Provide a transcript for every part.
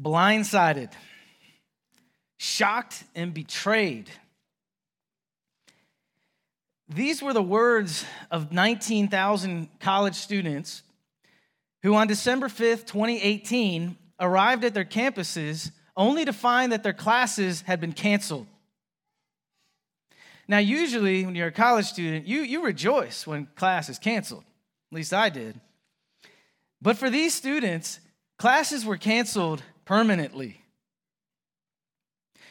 blindsided, shocked, and betrayed. These were the words of 19,000 college students who, on December 5th, 2018, arrived at their campuses only to find that their classes had been canceled. Now, usually, when you're a college student, you, you rejoice when class is canceled. At least I did. But for these students, classes were canceled permanently.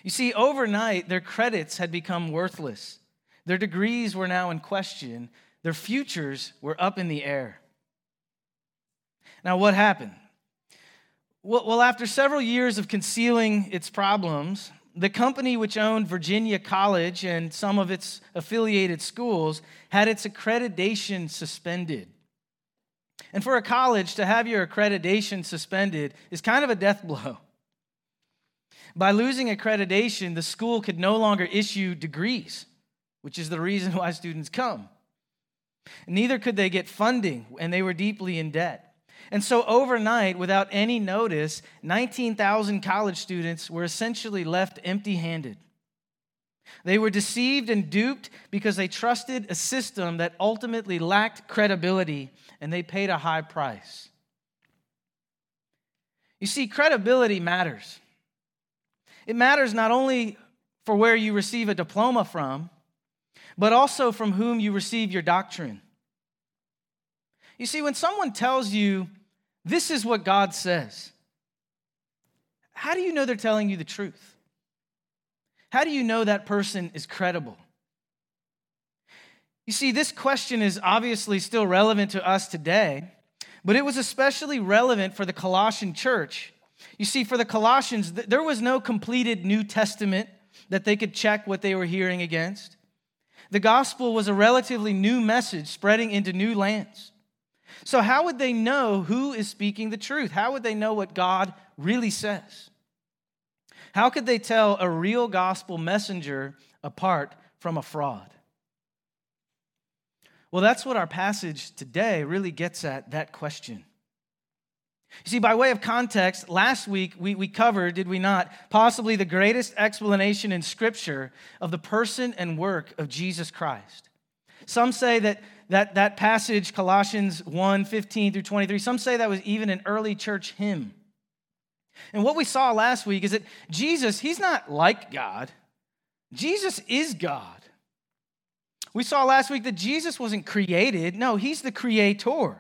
You see, overnight, their credits had become worthless. Their degrees were now in question. Their futures were up in the air. Now, what happened? Well, after several years of concealing its problems, the company which owned Virginia College and some of its affiliated schools had its accreditation suspended. And for a college to have your accreditation suspended is kind of a death blow. By losing accreditation, the school could no longer issue degrees, which is the reason why students come. Neither could they get funding, and they were deeply in debt. And so, overnight, without any notice, 19,000 college students were essentially left empty handed. They were deceived and duped because they trusted a system that ultimately lacked credibility, and they paid a high price. You see, credibility matters. It matters not only for where you receive a diploma from, but also from whom you receive your doctrine. You see, when someone tells you, this is what God says, how do you know they're telling you the truth? How do you know that person is credible? You see, this question is obviously still relevant to us today, but it was especially relevant for the Colossian church. You see, for the Colossians, there was no completed New Testament that they could check what they were hearing against. The gospel was a relatively new message spreading into new lands. So, how would they know who is speaking the truth? How would they know what God really says? How could they tell a real gospel messenger apart from a fraud? Well, that's what our passage today really gets at that question. You see, by way of context, last week we, we covered, did we not, possibly the greatest explanation in Scripture of the person and work of Jesus Christ. Some say that that, that passage, Colossians 1 15 through 23, some say that was even an early church hymn. And what we saw last week is that Jesus, he's not like God, Jesus is God. We saw last week that Jesus wasn't created, no, he's the creator.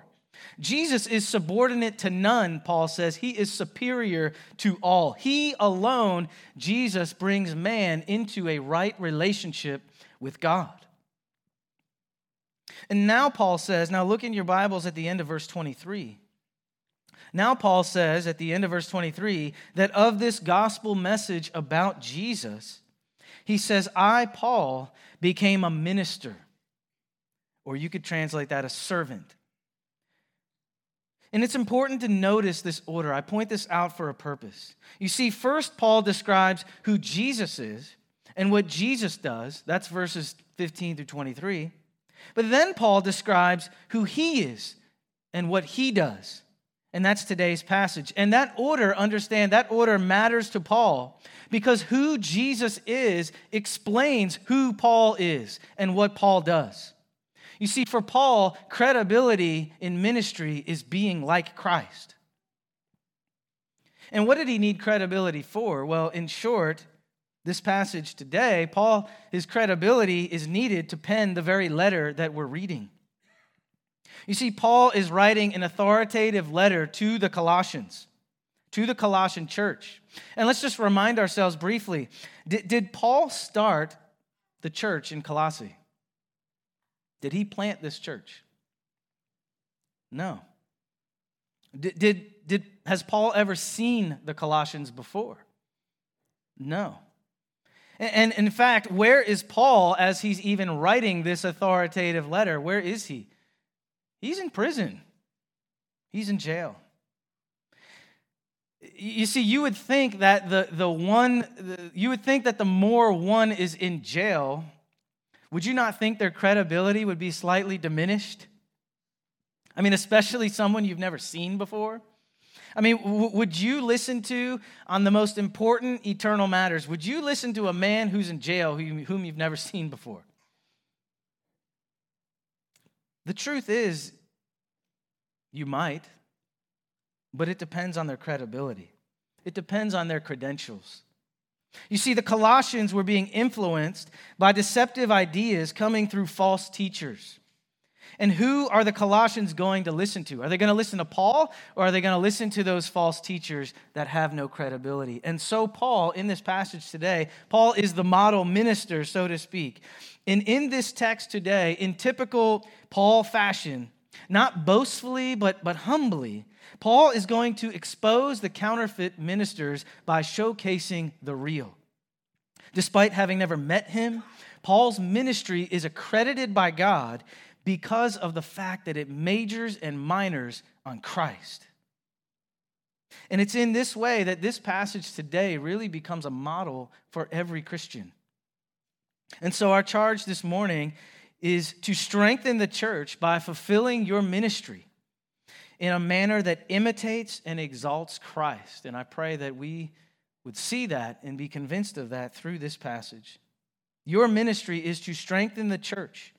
Jesus is subordinate to none, Paul says. He is superior to all. He alone, Jesus, brings man into a right relationship with God. And now Paul says, now look in your Bibles at the end of verse 23. Now Paul says at the end of verse 23 that of this gospel message about Jesus, he says, I, Paul, became a minister. Or you could translate that a servant. And it's important to notice this order. I point this out for a purpose. You see, first, Paul describes who Jesus is and what Jesus does. That's verses 15 through 23. But then Paul describes who he is and what he does. And that's today's passage. And that order, understand, that order matters to Paul because who Jesus is explains who Paul is and what Paul does. You see, for Paul, credibility in ministry is being like Christ. And what did he need credibility for? Well, in short, this passage today, Paul, his credibility is needed to pen the very letter that we're reading. You see, Paul is writing an authoritative letter to the Colossians, to the Colossian church. And let's just remind ourselves briefly did, did Paul start the church in Colossae? Did he plant this church? No. Did, did, did, has Paul ever seen the Colossians before? No. And in fact, where is Paul as he's even writing this authoritative letter? Where is he? He's in prison, he's in jail. You see, you would think that the, the one, you would think that the more one is in jail, would you not think their credibility would be slightly diminished? I mean, especially someone you've never seen before. I mean, w- would you listen to, on the most important eternal matters, would you listen to a man who's in jail whom you've never seen before? The truth is, you might, but it depends on their credibility, it depends on their credentials. You see, the Colossians were being influenced by deceptive ideas coming through false teachers. And who are the Colossians going to listen to? Are they going to listen to Paul or are they going to listen to those false teachers that have no credibility? And so, Paul, in this passage today, Paul is the model minister, so to speak. And in this text today, in typical Paul fashion, not boastfully, but, but humbly, Paul is going to expose the counterfeit ministers by showcasing the real. Despite having never met him, Paul's ministry is accredited by God because of the fact that it majors and minors on Christ. And it's in this way that this passage today really becomes a model for every Christian. And so, our charge this morning is to strengthen the church by fulfilling your ministry in a manner that imitates and exalts Christ. And I pray that we would see that and be convinced of that through this passage. Your ministry is to strengthen the church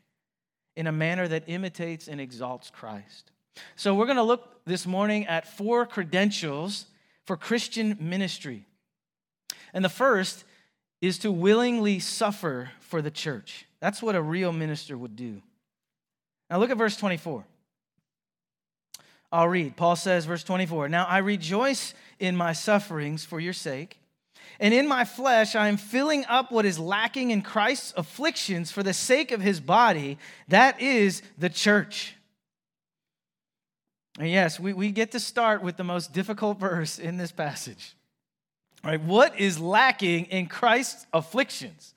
in a manner that imitates and exalts Christ. So, we're going to look this morning at four credentials for Christian ministry. And the first is to willingly suffer for the church. That's what a real minister would do. Now, look at verse 24. I'll read. Paul says, verse 24 Now I rejoice in my sufferings for your sake and in my flesh, I am filling up what is lacking in Christ's afflictions for the sake of his body, that is the church. And yes, we, we get to start with the most difficult verse in this passage. Right, what is lacking in Christ's afflictions?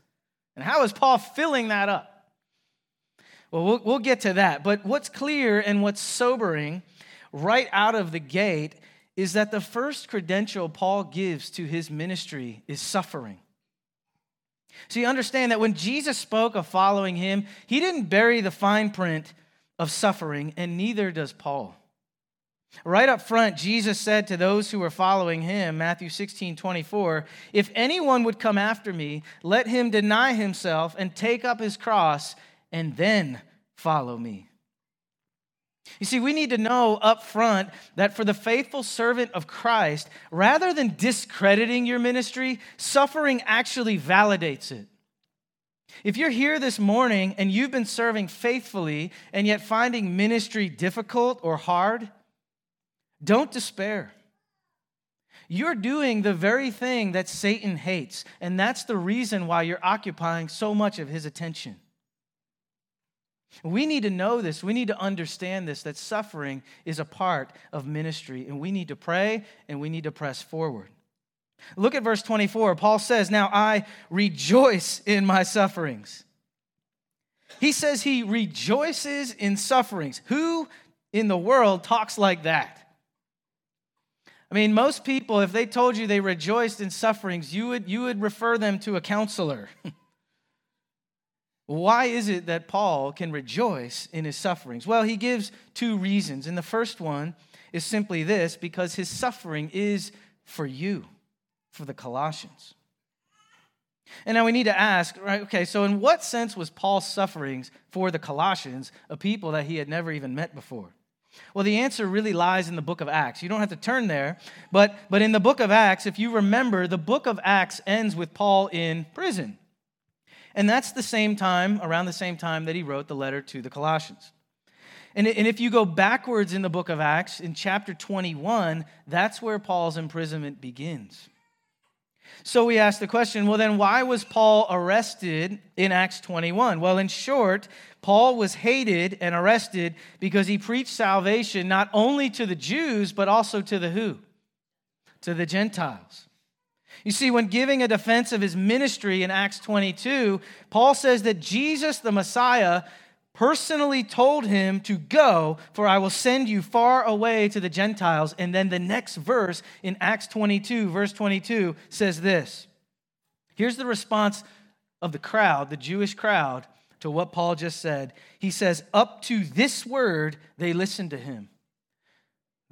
And how is Paul filling that up? Well, well, we'll get to that. But what's clear and what's sobering right out of the gate is that the first credential Paul gives to his ministry is suffering. So you understand that when Jesus spoke of following him, he didn't bury the fine print of suffering, and neither does Paul. Right up front, Jesus said to those who were following him, Matthew 16, 24, If anyone would come after me, let him deny himself and take up his cross and then follow me. You see, we need to know up front that for the faithful servant of Christ, rather than discrediting your ministry, suffering actually validates it. If you're here this morning and you've been serving faithfully and yet finding ministry difficult or hard, don't despair. You're doing the very thing that Satan hates, and that's the reason why you're occupying so much of his attention. We need to know this. We need to understand this that suffering is a part of ministry, and we need to pray and we need to press forward. Look at verse 24. Paul says, Now I rejoice in my sufferings. He says he rejoices in sufferings. Who in the world talks like that? I mean, most people, if they told you they rejoiced in sufferings, you would, you would refer them to a counselor. Why is it that Paul can rejoice in his sufferings? Well, he gives two reasons. And the first one is simply this because his suffering is for you, for the Colossians. And now we need to ask, right? Okay, so in what sense was Paul's sufferings for the Colossians, a people that he had never even met before? Well, the answer really lies in the book of Acts. You don't have to turn there, but, but in the book of Acts, if you remember, the book of Acts ends with Paul in prison. And that's the same time, around the same time that he wrote the letter to the Colossians. And, and if you go backwards in the book of Acts, in chapter 21, that's where Paul's imprisonment begins. So we ask the question well, then why was Paul arrested in Acts 21? Well, in short, Paul was hated and arrested because he preached salvation not only to the Jews, but also to the who? To the Gentiles. You see, when giving a defense of his ministry in Acts 22, Paul says that Jesus, the Messiah, personally told him to go, for I will send you far away to the Gentiles. And then the next verse in Acts 22, verse 22, says this. Here's the response of the crowd, the Jewish crowd, to what Paul just said. He says, Up to this word, they listened to him.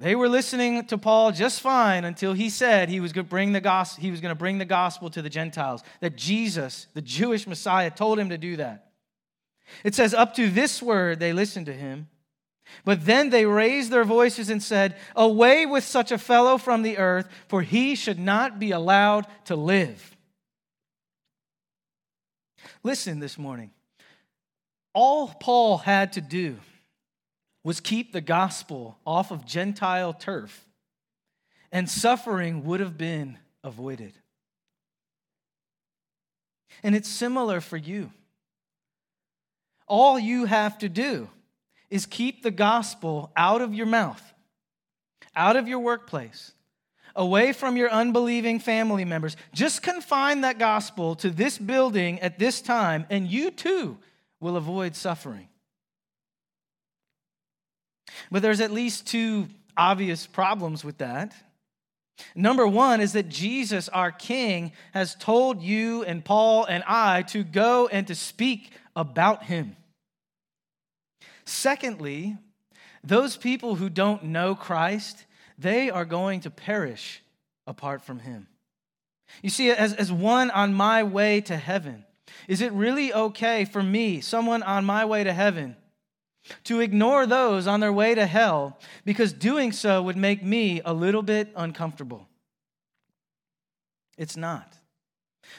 They were listening to Paul just fine until he said he was going to bring the gospel, he was going to bring the gospel to the Gentiles, that Jesus, the Jewish Messiah, told him to do that. It says, Up to this word they listened to him. But then they raised their voices and said, Away with such a fellow from the earth, for he should not be allowed to live. Listen this morning. All Paul had to do was keep the gospel off of Gentile turf, and suffering would have been avoided. And it's similar for you. All you have to do is keep the gospel out of your mouth, out of your workplace, away from your unbelieving family members. Just confine that gospel to this building at this time, and you too will avoid suffering. But there's at least two obvious problems with that. Number one is that Jesus, our King, has told you and Paul and I to go and to speak about him. Secondly, those people who don't know Christ, they are going to perish apart from him. You see, as, as one on my way to heaven, is it really okay for me, someone on my way to heaven, to ignore those on their way to hell because doing so would make me a little bit uncomfortable? It's not.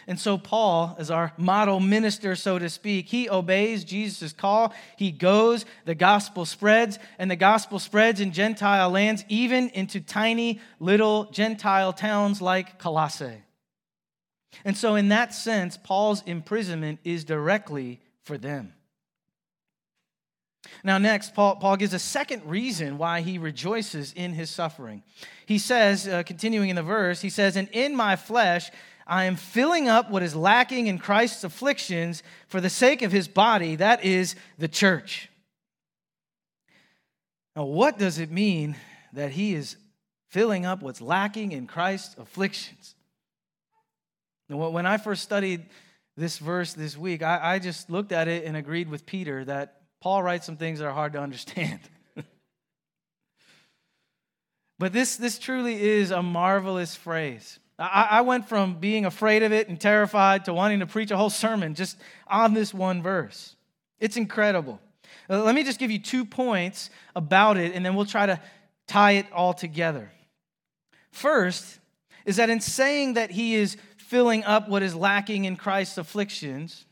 And so, Paul, as our model minister, so to speak, he obeys Jesus' call. He goes, the gospel spreads, and the gospel spreads in Gentile lands, even into tiny little Gentile towns like Colossae. And so, in that sense, Paul's imprisonment is directly for them. Now, next, Paul, Paul gives a second reason why he rejoices in his suffering. He says, uh, continuing in the verse, he says, And in my flesh I am filling up what is lacking in Christ's afflictions for the sake of his body, that is the church. Now, what does it mean that he is filling up what's lacking in Christ's afflictions? When I first studied this verse this week, I, I just looked at it and agreed with Peter that Paul writes some things that are hard to understand. but this, this truly is a marvelous phrase. I, I went from being afraid of it and terrified to wanting to preach a whole sermon just on this one verse. It's incredible. Uh, let me just give you two points about it, and then we'll try to tie it all together. First, is that in saying that he is filling up what is lacking in Christ's afflictions,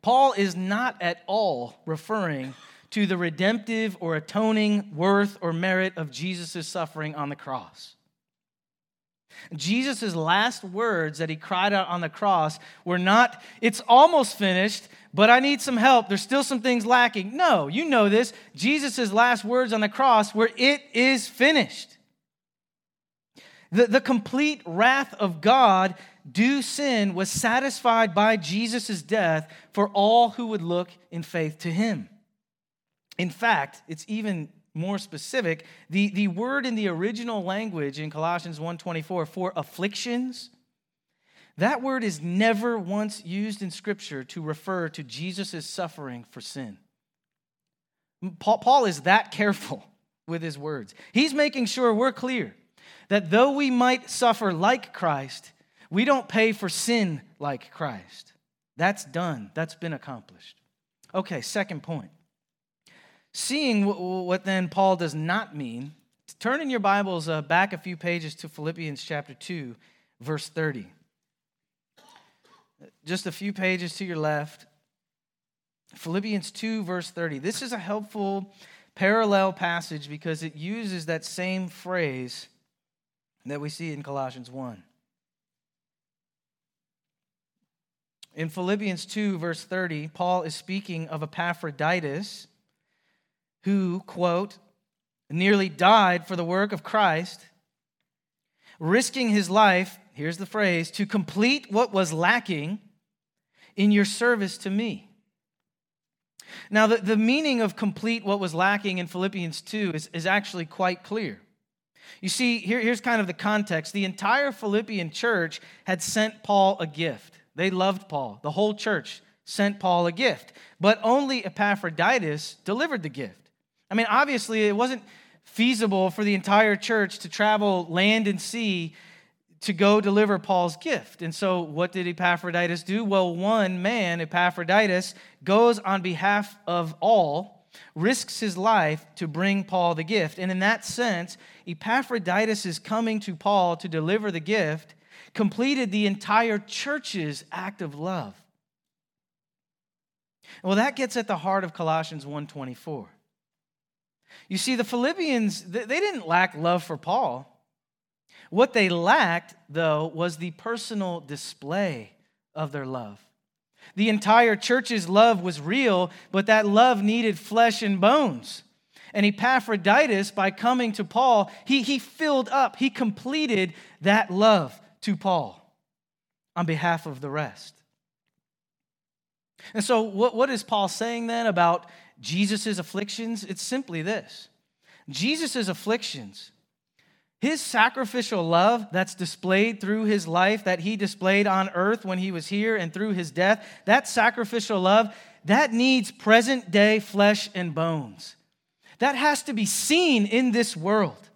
Paul is not at all referring to the redemptive or atoning worth or merit of Jesus' suffering on the cross. Jesus' last words that he cried out on the cross were not, it's almost finished, but I need some help. There's still some things lacking. No, you know this. Jesus' last words on the cross were, it is finished. The, the complete wrath of God due sin was satisfied by Jesus' death for all who would look in faith to him. In fact, it's even more specific. The, the word in the original language in Colossians 1.24 for afflictions, that word is never once used in Scripture to refer to Jesus' suffering for sin. Paul, Paul is that careful with his words. He's making sure we're clear that though we might suffer like Christ, we don't pay for sin like Christ. That's done, that's been accomplished. Okay, second point. Seeing what then Paul does not mean, turn in your Bibles uh, back a few pages to Philippians chapter 2, verse 30. Just a few pages to your left. Philippians 2, verse 30. This is a helpful parallel passage because it uses that same phrase that we see in Colossians 1. In Philippians 2, verse 30, Paul is speaking of Epaphroditus, who, quote, nearly died for the work of Christ, risking his life, here's the phrase, to complete what was lacking in your service to me. Now, the, the meaning of complete what was lacking in Philippians 2 is, is actually quite clear. You see, here, here's kind of the context. The entire Philippian church had sent Paul a gift. They loved Paul. The whole church sent Paul a gift, but only Epaphroditus delivered the gift. I mean, obviously, it wasn't feasible for the entire church to travel land and sea to go deliver Paul's gift. And so, what did Epaphroditus do? Well, one man, Epaphroditus, goes on behalf of all, risks his life to bring Paul the gift. And in that sense, Epaphroditus coming to Paul to deliver the gift, completed the entire church's act of love. Well, that gets at the heart of Colossians 1:24. You see, the Philippians, they didn't lack love for Paul. What they lacked, though, was the personal display of their love. The entire church's love was real, but that love needed flesh and bones. And Epaphroditus, by coming to Paul, he, he filled up, he completed that love to Paul on behalf of the rest. And so, what, what is Paul saying then about Jesus' afflictions? It's simply this Jesus' afflictions, his sacrificial love that's displayed through his life, that he displayed on earth when he was here and through his death, that sacrificial love, that needs present day flesh and bones. That has to be seen in this world.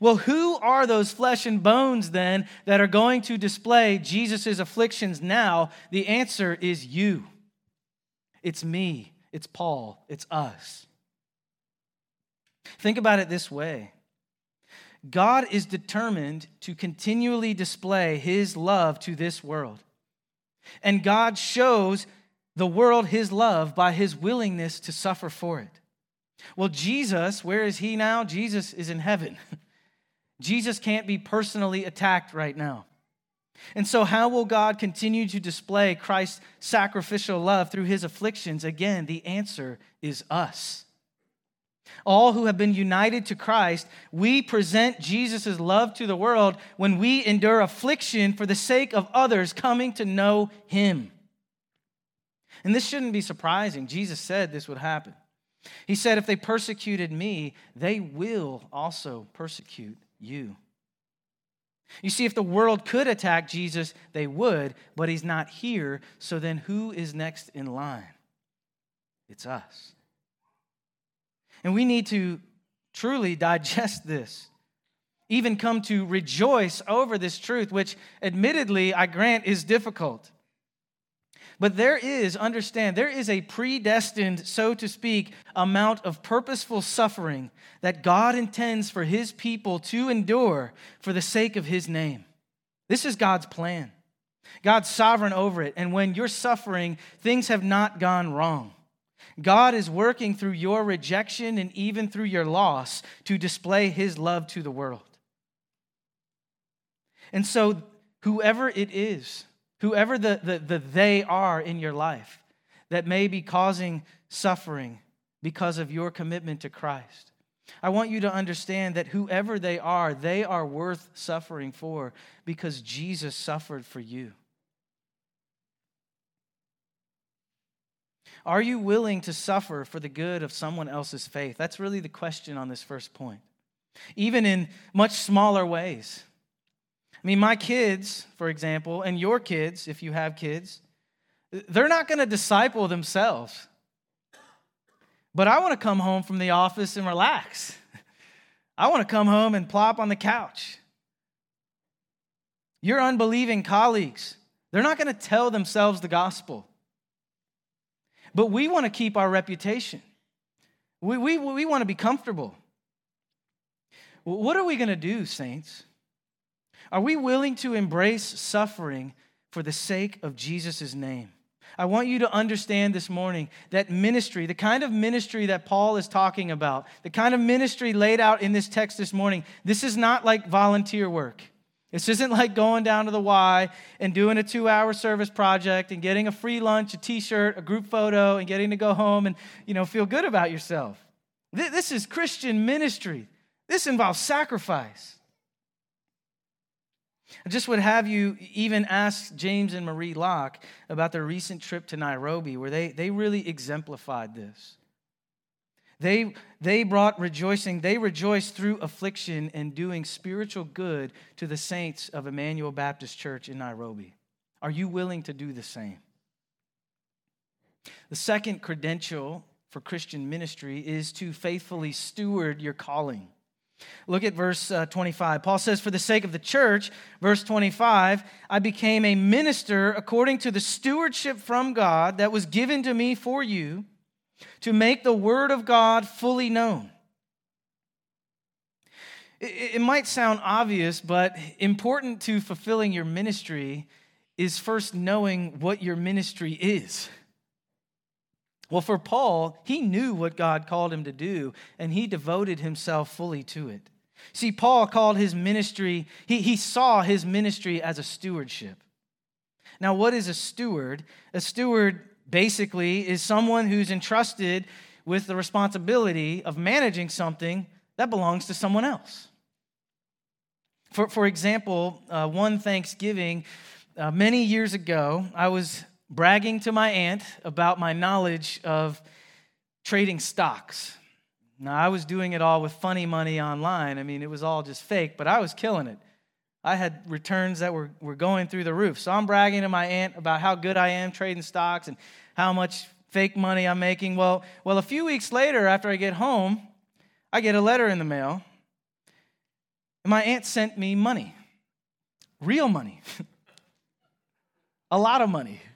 Well, who are those flesh and bones then that are going to display Jesus' afflictions now? The answer is you. It's me, it's Paul, it's us. Think about it this way God is determined to continually display his love to this world. And God shows the world his love by his willingness to suffer for it. Well, Jesus, where is he now? Jesus is in heaven. Jesus can't be personally attacked right now. And so, how will God continue to display Christ's sacrificial love through his afflictions? Again, the answer is us. All who have been united to Christ, we present Jesus' love to the world when we endure affliction for the sake of others coming to know him. And this shouldn't be surprising. Jesus said this would happen. He said, If they persecuted me, they will also persecute you. You see, if the world could attack Jesus, they would, but he's not here. So then who is next in line? It's us. And we need to truly digest this, even come to rejoice over this truth, which admittedly, I grant, is difficult. But there is, understand, there is a predestined, so to speak, amount of purposeful suffering that God intends for his people to endure for the sake of his name. This is God's plan. God's sovereign over it. And when you're suffering, things have not gone wrong. God is working through your rejection and even through your loss to display his love to the world. And so, whoever it is, whoever the, the, the they are in your life that may be causing suffering because of your commitment to Christ. I want you to understand that whoever they are, they are worth suffering for because Jesus suffered for you. Are you willing to suffer for the good of someone else's faith? That's really the question on this first point. Even in much smaller ways. I mean, my kids, for example, and your kids, if you have kids, they're not going to disciple themselves. But I want to come home from the office and relax. I want to come home and plop on the couch. Your unbelieving colleagues, they're not going to tell themselves the gospel. But we want to keep our reputation. We, we, we want to be comfortable. What are we going to do, saints? Are we willing to embrace suffering for the sake of Jesus' name? I want you to understand this morning that ministry, the kind of ministry that Paul is talking about, the kind of ministry laid out in this text this morning, this is not like volunteer work. This isn't like going down to the Y and doing a two hour service project and getting a free lunch, a t shirt, a group photo, and getting to go home and you know, feel good about yourself. This is Christian ministry. This involves sacrifice. I just would have you even ask James and Marie Locke about their recent trip to Nairobi, where they, they really exemplified this. They, they brought rejoicing, they rejoiced through affliction and doing spiritual good to the saints of Emmanuel Baptist Church in Nairobi. Are you willing to do the same? The second credential for Christian ministry is to faithfully steward your calling. Look at verse uh, 25. Paul says, For the sake of the church, verse 25, I became a minister according to the stewardship from God that was given to me for you to make the word of God fully known. It, might sound obvious, but important to fulfilling your ministry is first knowing what your ministry is. Well, for Paul, he knew what God called him to do, and he devoted himself fully to it. See, Paul called his ministry, he, he saw his ministry as a stewardship. Now, what is a steward? A steward basically is someone who's entrusted with the responsibility of managing something that belongs to someone else. For, for example, uh, one Thanksgiving, uh, many years ago, I was bragging to my aunt about my knowledge of trading stocks. Now, I was doing it all with funny money online. I mean, it was all just fake, but I was killing it. I had returns that were, were going through the roof. So I'm bragging to my aunt about how good I am trading stocks and how much fake money I'm making. Well, well, a few weeks later, after I get home, I get a letter in the mail. And my aunt sent me money, real money, a lot of money.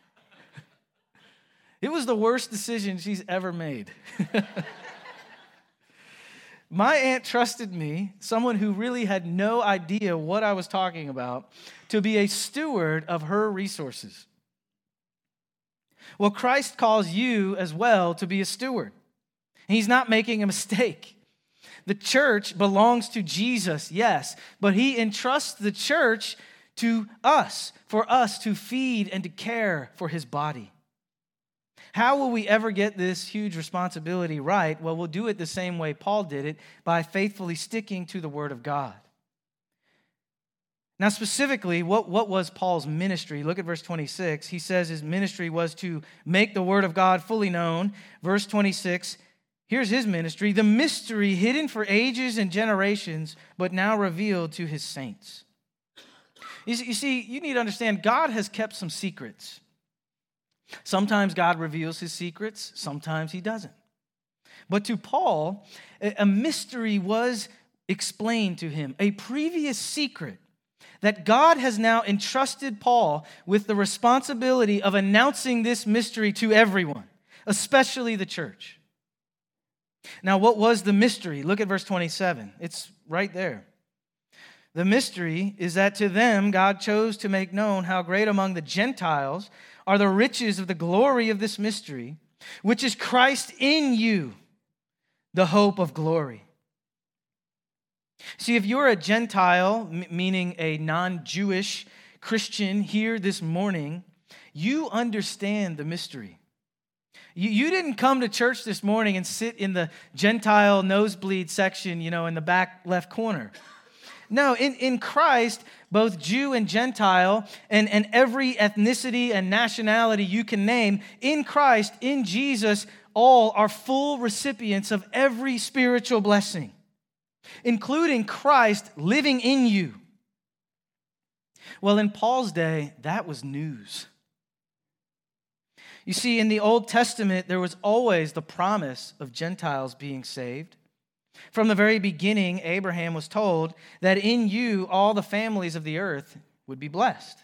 It was the worst decision she's ever made. My aunt trusted me, someone who really had no idea what I was talking about, to be a steward of her resources. Well, Christ calls you as well to be a steward. He's not making a mistake. The church belongs to Jesus, yes, but he entrusts the church to us, for us to feed and to care for his body. How will we ever get this huge responsibility right? Well, we'll do it the same way Paul did it by faithfully sticking to the Word of God. Now, specifically, what, what was Paul's ministry? Look at verse 26. He says his ministry was to make the Word of God fully known. Verse 26, here's his ministry the mystery hidden for ages and generations, but now revealed to his saints. You see, you need to understand God has kept some secrets. Sometimes God reveals his secrets, sometimes he doesn't. But to Paul, a mystery was explained to him, a previous secret that God has now entrusted Paul with the responsibility of announcing this mystery to everyone, especially the church. Now, what was the mystery? Look at verse 27. It's right there. The mystery is that to them God chose to make known how great among the Gentiles are the riches of the glory of this mystery, which is Christ in you, the hope of glory. See, if you're a Gentile, meaning a non Jewish Christian here this morning, you understand the mystery. You, you didn't come to church this morning and sit in the Gentile nosebleed section, you know, in the back left corner. No, in, in Christ, both Jew and Gentile, and, and every ethnicity and nationality you can name, in Christ, in Jesus, all are full recipients of every spiritual blessing, including Christ living in you. Well, in Paul's day, that was news. You see, in the Old Testament, there was always the promise of Gentiles being saved. From the very beginning, Abraham was told that in you all the families of the earth would be blessed.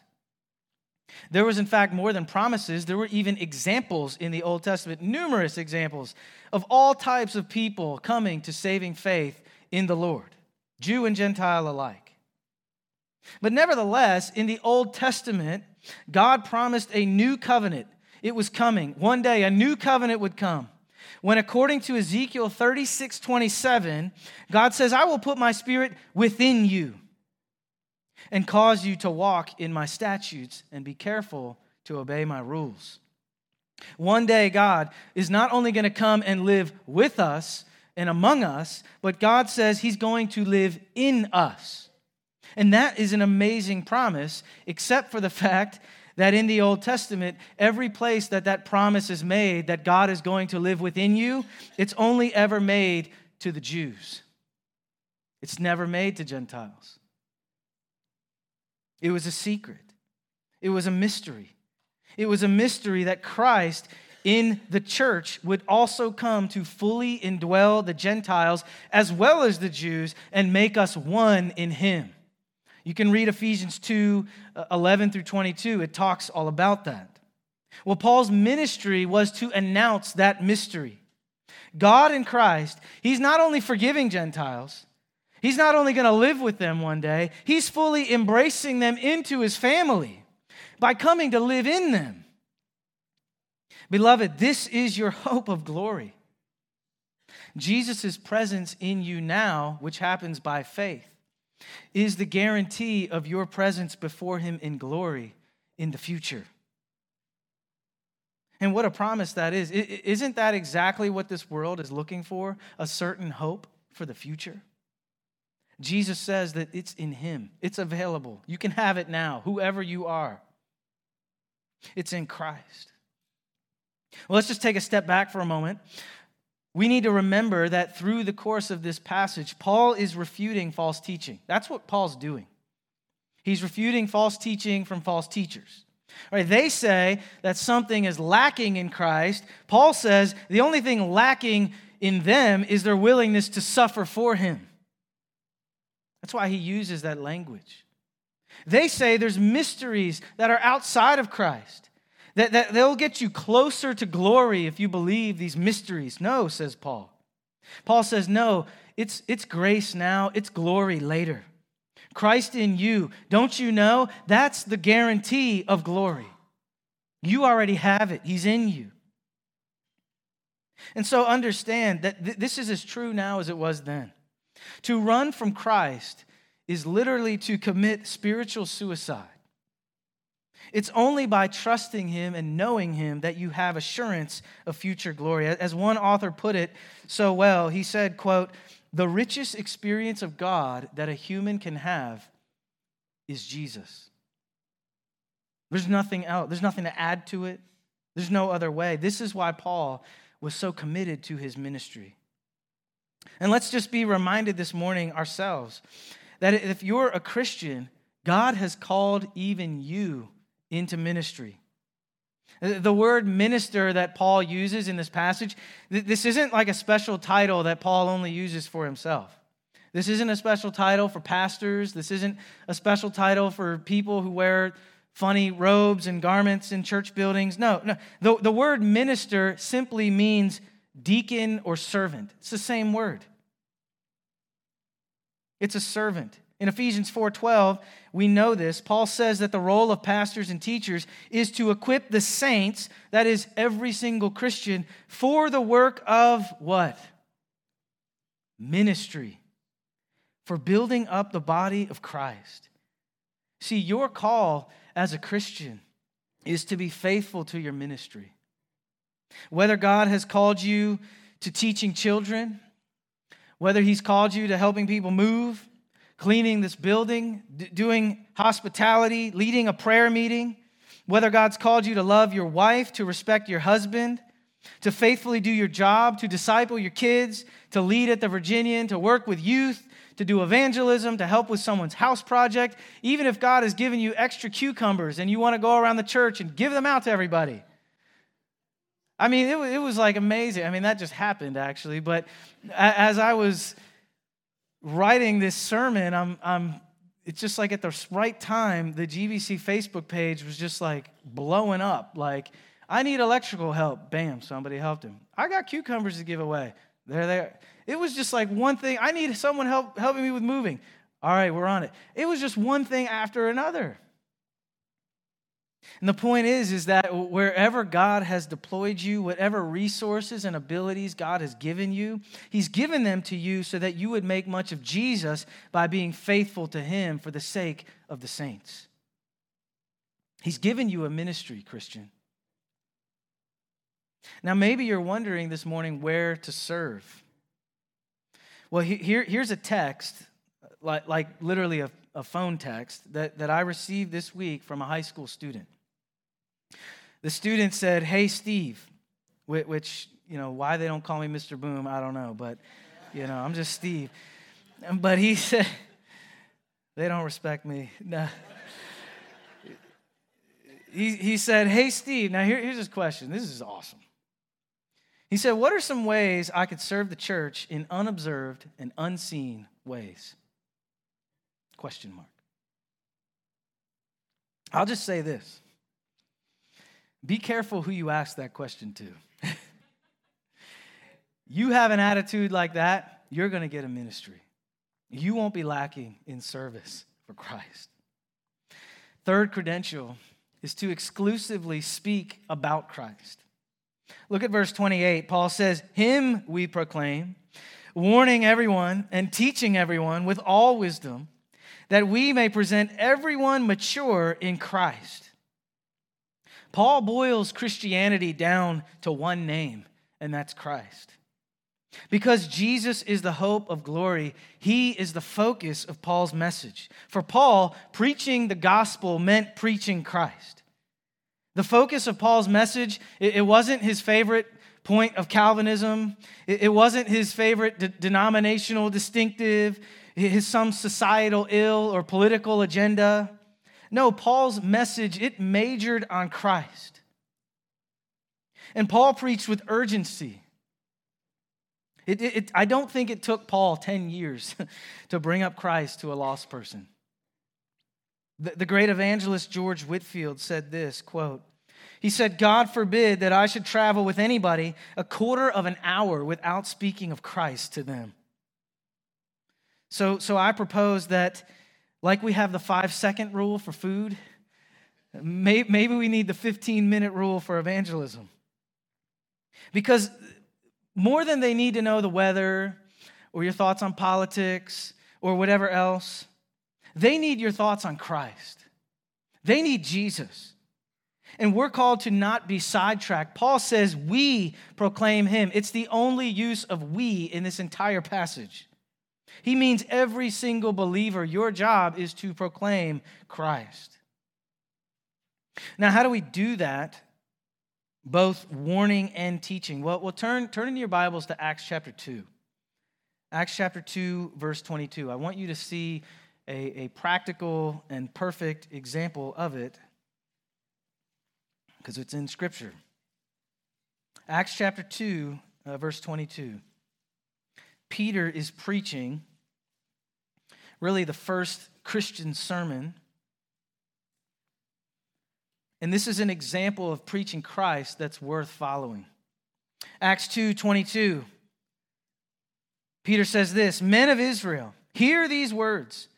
There was, in fact, more than promises. There were even examples in the Old Testament, numerous examples of all types of people coming to saving faith in the Lord, Jew and Gentile alike. But nevertheless, in the Old Testament, God promised a new covenant. It was coming. One day, a new covenant would come when according to Ezekiel 36 27, God says, I will put my spirit within you and cause you to walk in my statutes and be careful to obey my rules. One day, God is not only going to come and live with us and among us, but God says He's going to live in us. And that is an amazing promise, except for the fact that in the Old Testament, every place that that promise is made that God is going to live within you, it's only ever made to the Jews. It's never made to Gentiles. It was a secret, it was a mystery. It was a mystery that Christ in the church would also come to fully indwell the Gentiles as well as the Jews and make us one in him. You can read Ephesians 2 uh, 11 through 22. It talks all about that. Well, Paul's ministry was to announce that mystery. God in Christ, He's not only forgiving Gentiles, He's not only going to live with them one day, He's fully embracing them into His family by coming to live in them. Beloved, this is your hope of glory. Jesus' presence in you now, which happens by faith, is the guarantee of your presence before Him in glory in the future. And what a promise that is. Isn't that exactly what this world is looking for? A certain hope for the future? Jesus says that it's in Him, it's available. You can have it now, whoever you are. It's in Christ. Well, let's just take a step back for a moment. We need to remember that through the course of this passage, Paul is refuting false teaching. That's what Paul's doing. He's refuting false teaching from false teachers. Right, they say that something is lacking in Christ. Paul says the only thing lacking in them is their willingness to suffer for him. That's why he uses that language. They say there's mysteries that are outside of Christ, that, that they'll get you closer to glory if you believe these mysteries. No, says Paul. Paul says, no, it's, it's grace now, it's glory later. Christ in you, don't you know? That's the guarantee of glory. You already have it, He's in you. And so understand that th- this is as true now as it was then. To run from Christ is literally to commit spiritual suicide. It's only by trusting him and knowing him that you have assurance of future glory. As one author put it so well, he said, quote, the richest experience of God that a human can have is Jesus. There's nothing else, there's nothing to add to it. There's no other way. This is why Paul was so committed to his ministry. And let's just be reminded this morning ourselves that if you're a Christian, God has called even you into ministry. The word minister that Paul uses in this passage, this isn't like a special title that Paul only uses for himself. This isn't a special title for pastors. This isn't a special title for people who wear funny robes and garments in church buildings. No, no. The, the word minister simply means deacon or servant. It's the same word. It's a servant. In Ephesians 4:12, we know this. Paul says that the role of pastors and teachers is to equip the saints, that is every single Christian, for the work of what? Ministry. For building up the body of Christ. See, your call as a Christian is to be faithful to your ministry. Whether God has called you to teaching children, whether he's called you to helping people move, cleaning this building, d- doing hospitality, leading a prayer meeting, whether God's called you to love your wife, to respect your husband, to faithfully do your job, to disciple your kids, to lead at the Virginian, to work with youth, to do evangelism, to help with someone's house project, even if God has given you extra cucumbers and you want to go around the church and give them out to everybody. I mean, it, it was like amazing. I mean, that just happened actually. But as I was writing this sermon, I'm, I'm, it's just like at the right time, the GBC Facebook page was just like blowing up. Like, I need electrical help. Bam, somebody helped him. I got cucumbers to give away. There they are. It was just like one thing. I need someone help helping me with moving. All right, we're on it. It was just one thing after another. And the point is, is that wherever God has deployed you, whatever resources and abilities God has given you, He's given them to you so that you would make much of Jesus by being faithful to Him for the sake of the saints. He's given you a ministry, Christian. Now, maybe you're wondering this morning where to serve. Well, here, here's a text, like, like literally a, a phone text, that, that I received this week from a high school student. The student said, Hey, Steve, which, you know, why they don't call me Mr. Boom, I don't know, but, you know, I'm just Steve. But he said, They don't respect me. No. He, he said, Hey, Steve, now here, here's his question. This is awesome. He said, What are some ways I could serve the church in unobserved and unseen ways? Question mark. I'll just say this be careful who you ask that question to. you have an attitude like that, you're going to get a ministry. You won't be lacking in service for Christ. Third credential is to exclusively speak about Christ. Look at verse 28. Paul says, Him we proclaim, warning everyone and teaching everyone with all wisdom, that we may present everyone mature in Christ. Paul boils Christianity down to one name, and that's Christ. Because Jesus is the hope of glory, he is the focus of Paul's message. For Paul, preaching the gospel meant preaching Christ. The focus of Paul's message, it wasn't his favorite point of Calvinism, it wasn't his favorite de- denominational distinctive, his some societal ill or political agenda. No, Paul's message, it majored on Christ. And Paul preached with urgency. It, it, it, I don't think it took Paul 10 years to bring up Christ to a lost person. The, the great evangelist George Whitefield said this quote, he said, God forbid that I should travel with anybody a quarter of an hour without speaking of Christ to them. So, so I propose that, like we have the five second rule for food, maybe we need the 15 minute rule for evangelism. Because more than they need to know the weather or your thoughts on politics or whatever else, they need your thoughts on Christ. They need Jesus. And we're called to not be sidetracked. Paul says we proclaim him. It's the only use of we in this entire passage. He means every single believer, your job is to proclaim Christ. Now, how do we do that? both warning and teaching. Well, well turn, turn in your Bibles to Acts chapter 2. Acts chapter 2, verse 22. I want you to see a, a practical and perfect example of it because it's in Scripture. Acts chapter 2, uh, verse 22. Peter is preaching really the first Christian sermon and this is an example of preaching Christ that's worth following. Acts 2 22. Peter says this Men of Israel, hear these words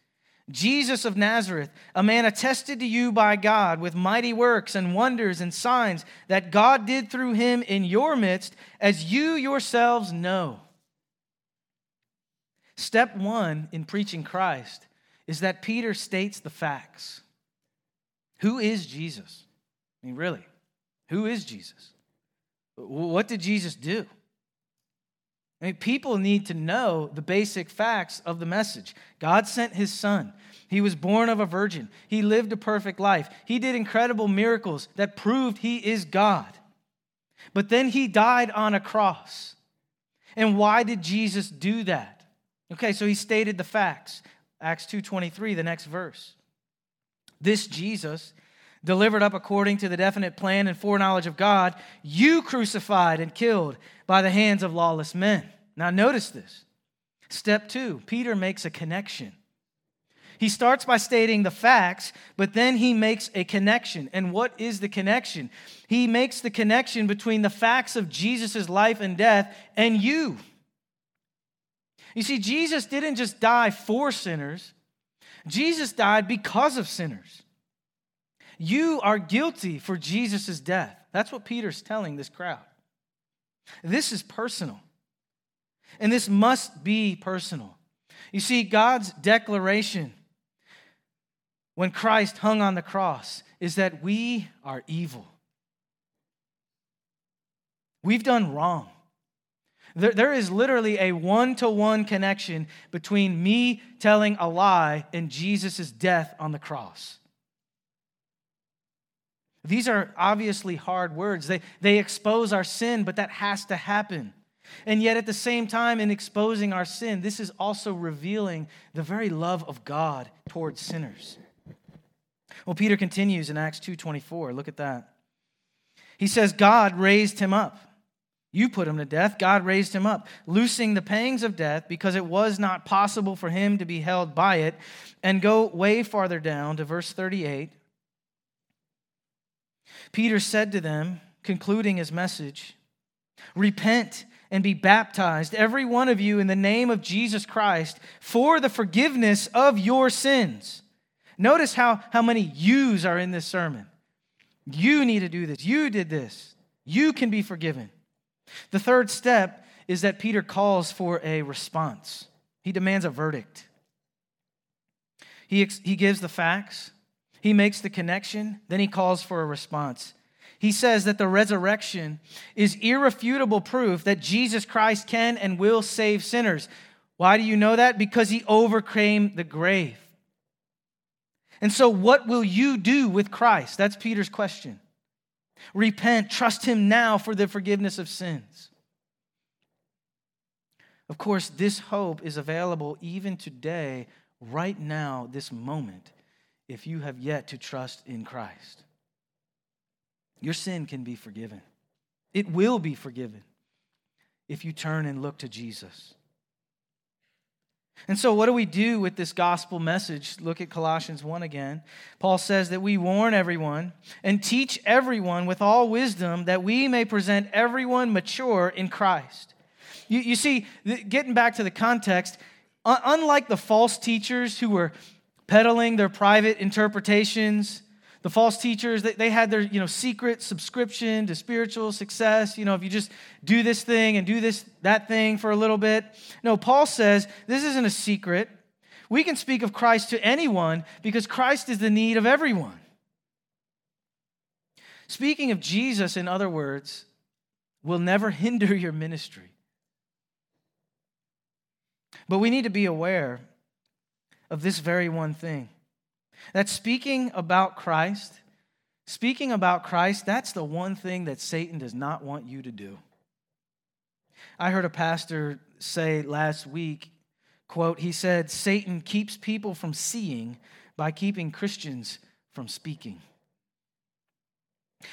Jesus of Nazareth, a man attested to you by God with mighty works and wonders and signs that God did through him in your midst, as you yourselves know. Step one in preaching Christ is that Peter states the facts. Who is Jesus? I mean, really, who is Jesus? What did Jesus do? I mean, people need to know the basic facts of the message. God sent his son. He was born of a virgin. He lived a perfect life. He did incredible miracles that proved he is God. But then he died on a cross. And why did Jesus do that? Okay, so he stated the facts. Acts 2:23, the next verse. This Jesus delivered up according to the definite plan and foreknowledge of God, you crucified and killed by the hands of lawless men. Now, notice this. Step two Peter makes a connection. He starts by stating the facts, but then he makes a connection. And what is the connection? He makes the connection between the facts of Jesus' life and death and you. You see, Jesus didn't just die for sinners, Jesus died because of sinners. You are guilty for Jesus' death. That's what Peter's telling this crowd. This is personal. And this must be personal. You see, God's declaration when Christ hung on the cross is that we are evil. We've done wrong. There, there is literally a one to one connection between me telling a lie and Jesus' death on the cross. These are obviously hard words. They, they expose our sin, but that has to happen. And yet, at the same time, in exposing our sin, this is also revealing the very love of God towards sinners. Well, Peter continues in Acts 2:24. Look at that. He says, God raised him up. You put him to death. God raised him up, loosing the pangs of death because it was not possible for him to be held by it. And go way farther down to verse 38. Peter said to them, concluding his message, Repent and be baptized, every one of you, in the name of Jesus Christ for the forgiveness of your sins. Notice how, how many yous are in this sermon. You need to do this. You did this. You can be forgiven. The third step is that Peter calls for a response, he demands a verdict. He, he gives the facts, he makes the connection, then he calls for a response. He says that the resurrection is irrefutable proof that Jesus Christ can and will save sinners. Why do you know that? Because he overcame the grave. And so, what will you do with Christ? That's Peter's question. Repent, trust him now for the forgiveness of sins. Of course, this hope is available even today, right now, this moment, if you have yet to trust in Christ. Your sin can be forgiven. It will be forgiven if you turn and look to Jesus. And so, what do we do with this gospel message? Look at Colossians 1 again. Paul says that we warn everyone and teach everyone with all wisdom that we may present everyone mature in Christ. You, you see, getting back to the context, unlike the false teachers who were peddling their private interpretations, the false teachers, they, they had their you know, secret subscription to spiritual success. You know, if you just do this thing and do this, that thing for a little bit. No, Paul says this isn't a secret. We can speak of Christ to anyone because Christ is the need of everyone. Speaking of Jesus, in other words, will never hinder your ministry. But we need to be aware of this very one thing that speaking about Christ, speaking about Christ, that's the one thing that Satan does not want you to do. I heard a pastor say last week, quote, he said, Satan keeps people from seeing by keeping Christians from speaking.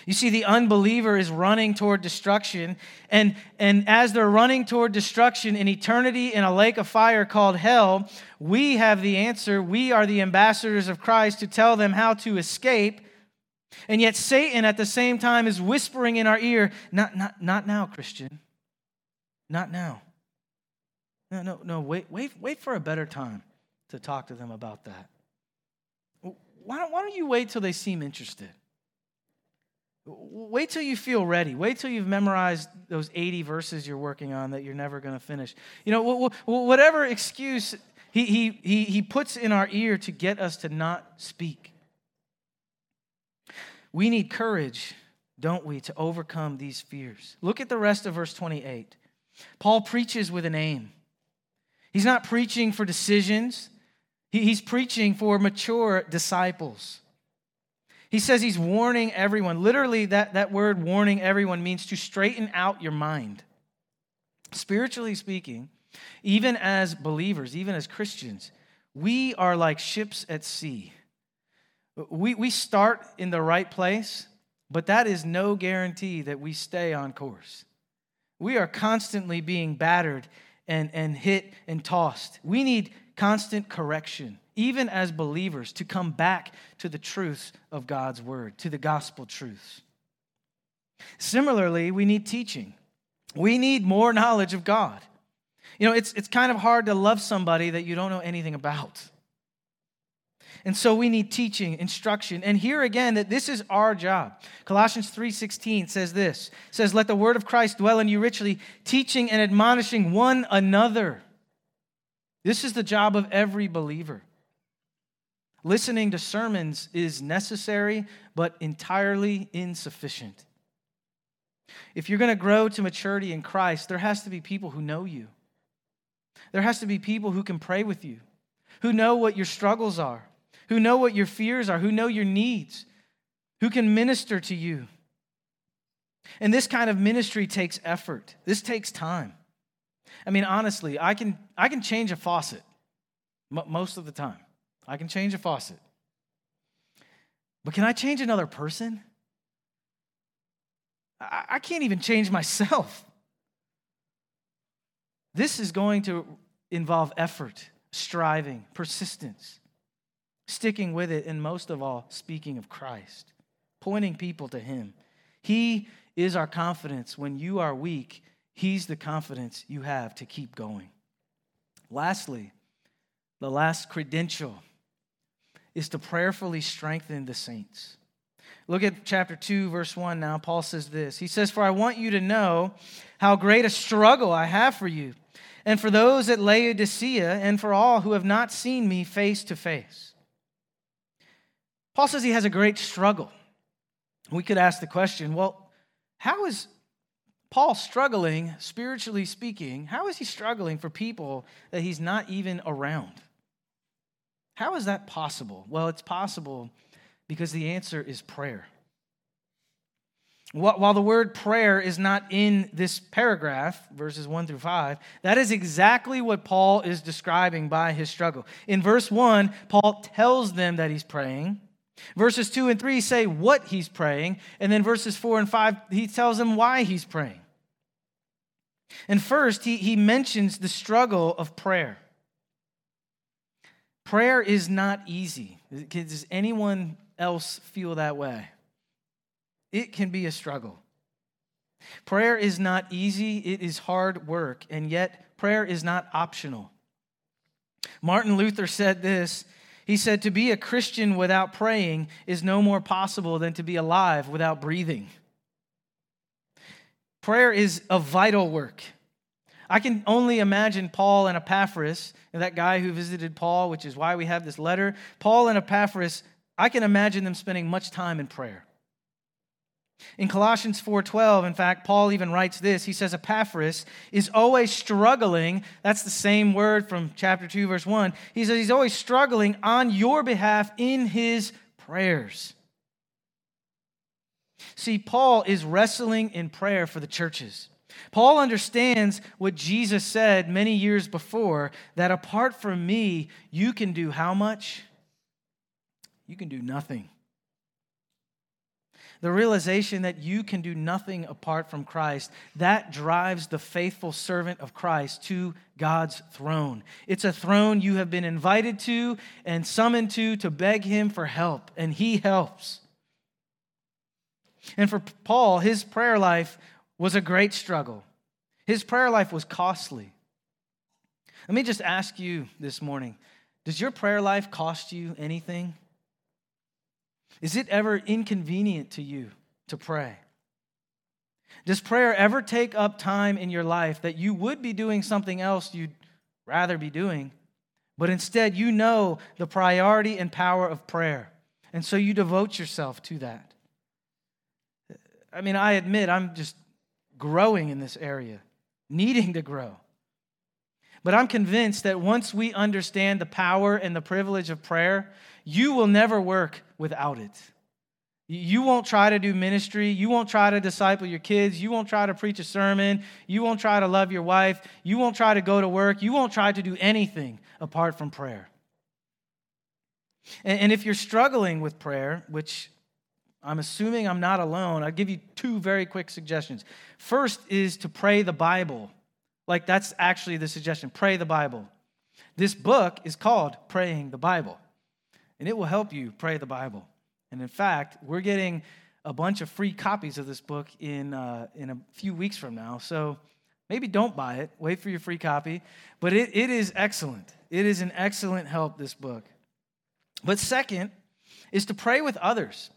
You see, the unbeliever is running toward destruction, and, and as they're running toward destruction in eternity in a lake of fire called hell, we have the answer. We are the ambassadors of Christ to tell them how to escape. And yet, Satan at the same time is whispering in our ear, Not, not, not now, Christian. Not now. No, no, no, wait, wait, wait for a better time to talk to them about that. Why don't, why don't you wait till they seem interested? Wait till you feel ready. Wait till you've memorized those 80 verses you're working on that you're never going to finish. You know, whatever excuse he, he, he, puts in our ear to get us to not speak. We need courage, don't we, to overcome these fears. Look at the rest of verse 28. Paul preaches with an aim. He's not preaching for decisions, he's preaching for mature disciples. He says he's warning everyone. Literally, that, that word warning everyone means to straighten out your mind. Spiritually speaking, even as believers, even as Christians, we are like ships at sea. We, we start in the right place, but that is no guarantee that we stay on course. We are constantly being battered and, and hit and tossed. We need constant correction even as believers, to come back to the truths of God's word, to the gospel truths. Similarly, we need teaching. We need more knowledge of God. You know, it's, it's kind of hard to love somebody that you don't know anything about. And so we need teaching, instruction. And here again that this is our job. Colossians 3:16 says this. says let the word of Christ dwell in you richly, teaching and admonishing one another. This is the job of every believer. Listening to sermons is necessary, but entirely insufficient. If you're going to grow to maturity in Christ, there has to be people who know you. There has to be people who can pray with you, who know what your struggles are, who know what your fears are, who know your needs, who can minister to you. And this kind of ministry takes effort. This takes time. I mean, honestly, I can, I can change a faucet most of the time. I can change a faucet. But can I change another person? I, I can't even change myself. this is going to involve effort, striving, persistence, sticking with it, and most of all, speaking of Christ, pointing people to Him. He is our confidence. When you are weak, He's the confidence you have to keep going. Lastly, the last credential is to prayerfully strengthen the saints. Look at chapter 2, verse 1 now. Paul says this He says, For I want you to know how great a struggle I have for you, and for those at Laodicea, and for all who have not seen me face to face. Paul says he has a great struggle. We could ask the question well, how is Paul struggling, spiritually speaking? How is he struggling for people that he's not even around? How is that possible? Well, it's possible because the answer is prayer. While the word prayer is not in this paragraph, verses 1 through 5, that is exactly what Paul is describing by his struggle. In verse 1, Paul tells them that he's praying. Verses 2 and 3 say what he's praying. And then verses 4 and 5, he tells them why he's praying. And first, he, he mentions the struggle of prayer. Prayer is not easy. Does anyone else feel that way? It can be a struggle. Prayer is not easy, it is hard work, and yet prayer is not optional. Martin Luther said this He said, To be a Christian without praying is no more possible than to be alive without breathing. Prayer is a vital work. I can only imagine Paul and Epaphras, that guy who visited Paul, which is why we have this letter. Paul and Epaphras, I can imagine them spending much time in prayer. In Colossians 4:12, in fact, Paul even writes this. He says Epaphras is always struggling. That's the same word from chapter 2 verse 1. He says he's always struggling on your behalf in his prayers. See, Paul is wrestling in prayer for the churches. Paul understands what Jesus said many years before that apart from me, you can do how much? You can do nothing. The realization that you can do nothing apart from Christ, that drives the faithful servant of Christ to God's throne. It's a throne you have been invited to and summoned to to beg Him for help, and He helps. And for Paul, his prayer life was a great struggle. His prayer life was costly. Let me just ask you this morning Does your prayer life cost you anything? Is it ever inconvenient to you to pray? Does prayer ever take up time in your life that you would be doing something else you'd rather be doing, but instead you know the priority and power of prayer, and so you devote yourself to that? I mean, I admit I'm just growing in this area, needing to grow. But I'm convinced that once we understand the power and the privilege of prayer, you will never work without it. You won't try to do ministry. You won't try to disciple your kids. You won't try to preach a sermon. You won't try to love your wife. You won't try to go to work. You won't try to do anything apart from prayer. And, if you're struggling with prayer, which I'm assuming I'm not alone. I'll give you two very quick suggestions. First is to pray the Bible. Like, that's actually the suggestion pray the Bible. This book is called Praying the Bible, and it will help you pray the Bible. And in fact, we're getting a bunch of free copies of this book in, uh, in a few weeks from now. So maybe don't buy it, wait for your free copy. But it, it is excellent. It is an excellent help, this book. But second is to pray with others.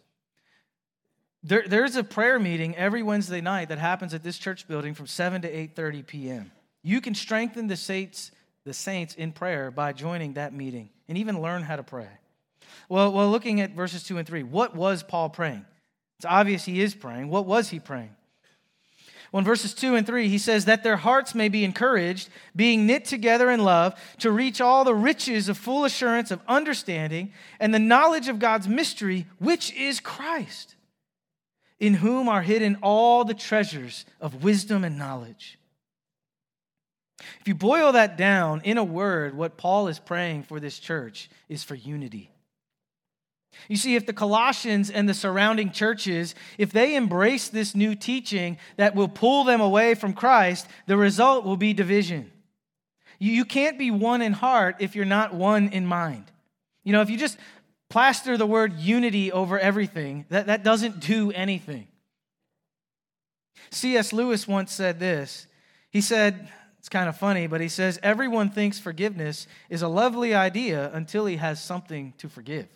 There, there's a prayer meeting every Wednesday night that happens at this church building from 7 to 8:30 p.m. You can strengthen the saints, the saints in prayer by joining that meeting and even learn how to pray. Well, well, looking at verses 2 and 3, what was Paul praying? It's obvious he is praying. What was he praying? Well, in verses 2 and 3, he says, That their hearts may be encouraged, being knit together in love, to reach all the riches of full assurance of understanding and the knowledge of God's mystery, which is Christ in whom are hidden all the treasures of wisdom and knowledge. If you boil that down in a word, what Paul is praying for this church is for unity. You see, if the Colossians and the surrounding churches, if they embrace this new teaching that will pull them away from Christ, the result will be division. You, can't be one in heart if you're not one in mind. You know, if you just plaster the word unity over everything, that, that doesn't do anything. C.S. Lewis once said this. He said, it's kind of funny, but he says, everyone thinks forgiveness is a lovely idea until he has something to forgive.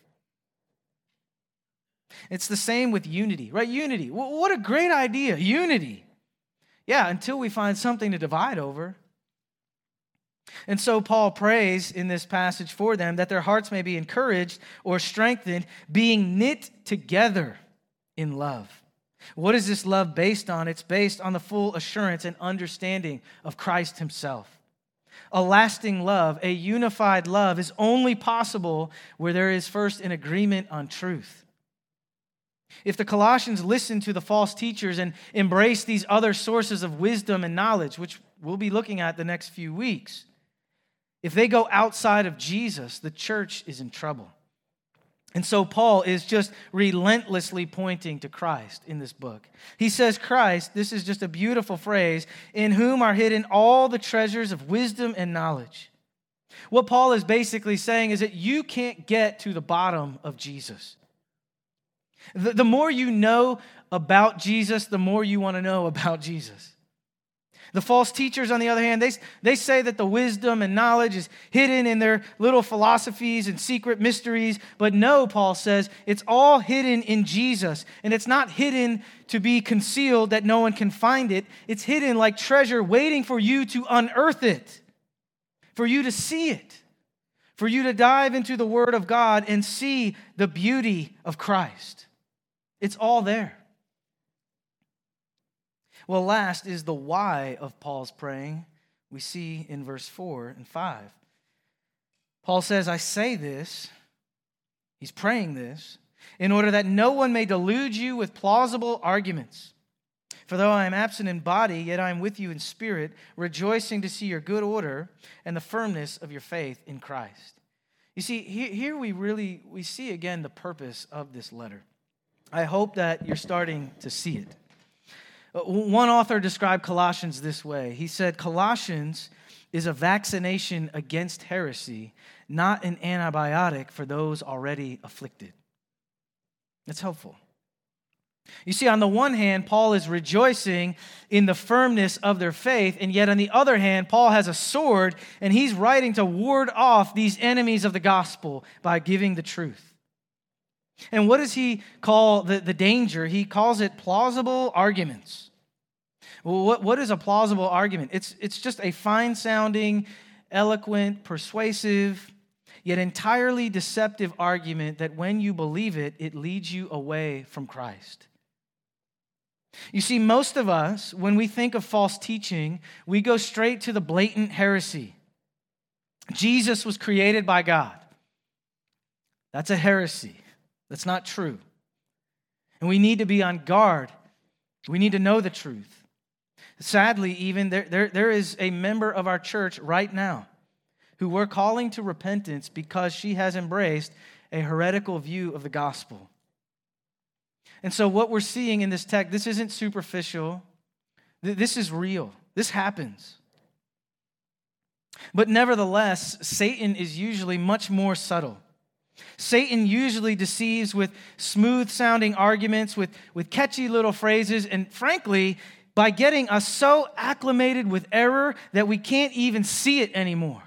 It's the same with unity, right? Unity. What a great idea, unity. Yeah, until we find something to divide over. And so Paul prays in this passage for them that their hearts may be encouraged or strengthened, being knit together in love. What is this love based on? It's based on the full assurance and understanding of Christ Himself. A lasting love, a unified love, is only possible where there is first an agreement on truth. If the Colossians listen to the false teachers and embrace these other sources of wisdom and knowledge, which we'll be looking at the next few weeks, if they go outside of Jesus, the church is in trouble. And so Paul is just relentlessly pointing to Christ in this book. He says, Christ, this is just a beautiful phrase, in whom are hidden all the treasures of wisdom and knowledge. What Paul is basically saying is that you can't get to the bottom of Jesus. The, the more you know about Jesus, the more you want to know about Jesus. The false teachers, on the other hand, they, they say that the wisdom and knowledge is hidden in their little philosophies and secret mysteries. But no, Paul says, it's all hidden in Jesus. And it's not hidden to be concealed that no one can find it. It's hidden like treasure, waiting for you to unearth it, for you to see it, for you to dive into the Word of God and see the beauty of Christ. It's all there. Well, last is the why of Paul's praying. We see in verse 4 and 5. Paul says, I say this, he's praying this, in order that no one may delude you with plausible arguments. For though I am absent in body, yet I am with you in spirit, rejoicing to see your good order and the firmness of your faith in Christ. You see, here we really we see again the purpose of this letter. I hope that you're starting to see it. Uh, one author described Colossians this way He said, Colossians is a vaccination against heresy, not an antibiotic for those already afflicted. That's helpful. You see, on the one hand, Paul is rejoicing in the firmness of their faith, and yet on the other hand, Paul has a sword and he's writing to ward off these enemies of the gospel by giving the truth. And what does he call the, the danger? He calls it plausible arguments. Well, what, what is a plausible argument? It's, it's just a fine sounding, eloquent, persuasive, yet entirely deceptive argument that when you believe it, it leads you away from Christ. You see, most of us, when we think of false teaching, we go straight to the blatant heresy. Jesus was created by God. That's a heresy. That's not true. And we need to be on guard. We need to know the truth. Sadly, even there, there, there is a member of our church right now who we're calling to repentance because she has embraced a heretical view of the gospel. And so, what we're seeing in this text, this isn't superficial, this is real. This happens. But nevertheless, Satan is usually much more subtle. Satan usually deceives with smooth sounding arguments, with, with catchy little phrases, and frankly, by getting us so acclimated with error that we can't even see it anymore.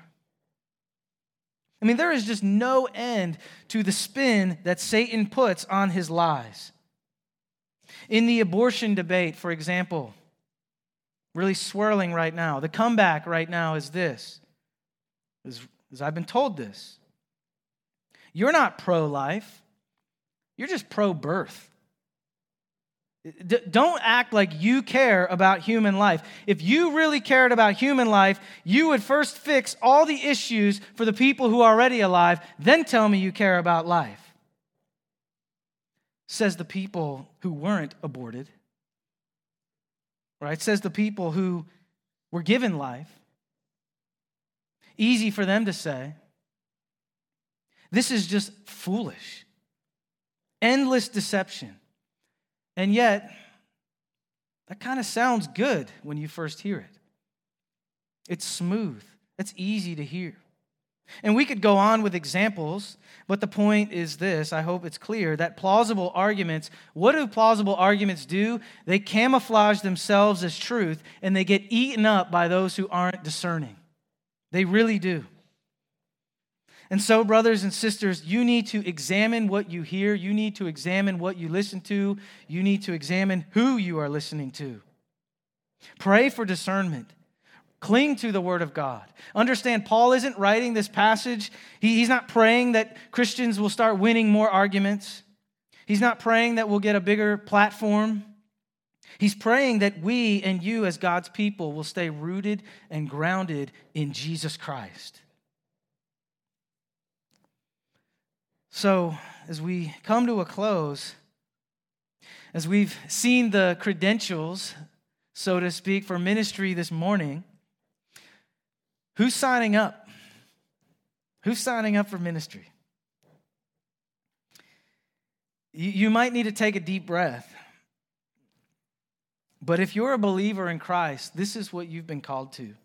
I mean, there is just no end to the spin that Satan puts on his lies. In the abortion debate, for example, really swirling right now, the comeback right now is this, as, I've been told this. You're not pro life, you're just pro birth. D- don't act like you care about human life. If you really cared about human life, you would first fix all the issues for the people who are already alive, then tell me you care about life. Says the people who weren't aborted. Right? Says the people who were given life. Easy for them to say. This is just foolish. Endless deception. And yet, that kind of sounds good when you first hear it. It's smooth it's easy to hear. And we could go on with examples, but the point is this I hope it's clear that plausible arguments, what do plausible arguments do? They camouflage themselves as truth and they get eaten up by those who aren't discerning. They really do. And so, brothers and sisters, you need to examine what you hear. You need to examine what you listen to. You need to examine who you are listening to. Pray for discernment. Cling to the Word of God. Understand, Paul isn't writing this passage. He, he's not praying that Christians will start winning more arguments. He's not praying that we'll get a bigger platform. He's praying that we and you, as God's people, will stay rooted and grounded in Jesus Christ. So, as we come to a close, as we've seen the credentials, so to speak, for ministry this morning, Who's signing up? Who's signing up for ministry? You, might need to take a deep breath. But if you're a believer in Christ, this is what you've been called to.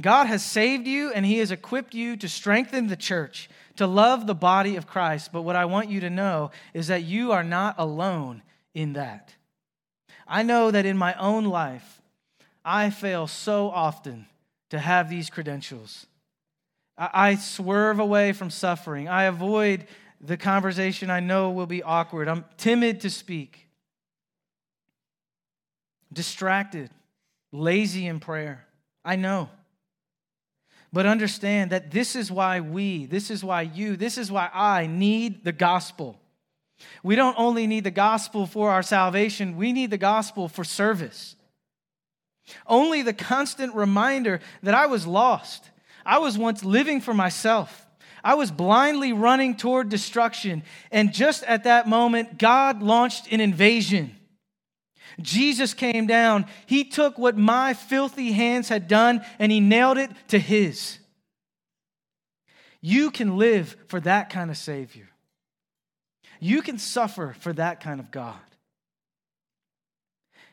God has saved you and He has equipped you to strengthen the church, to love the body of Christ. But what I want you to know is that you are not alone in that. I know that in my own life, I fail so often to have these credentials. I, swerve away from suffering. I avoid the conversation I know will be awkward. I'm timid to speak, distracted, lazy in prayer. I know. But understand that this is why we, this is why you, this is why I need the gospel. We don't only need the gospel for our salvation, we need the gospel for service. Only the constant reminder that I was lost. I was once living for myself. I was blindly running toward destruction. And just at that moment, God launched an invasion. Jesus came down. He took what my filthy hands had done and he nailed it to his. You can live for that kind of Savior. You can suffer for that kind of God.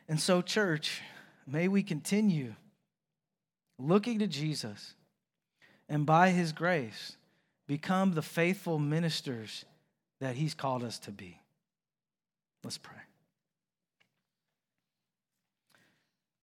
And so, church, May we continue looking to Jesus and by his grace become the faithful ministers that he's called us to be. Let's pray.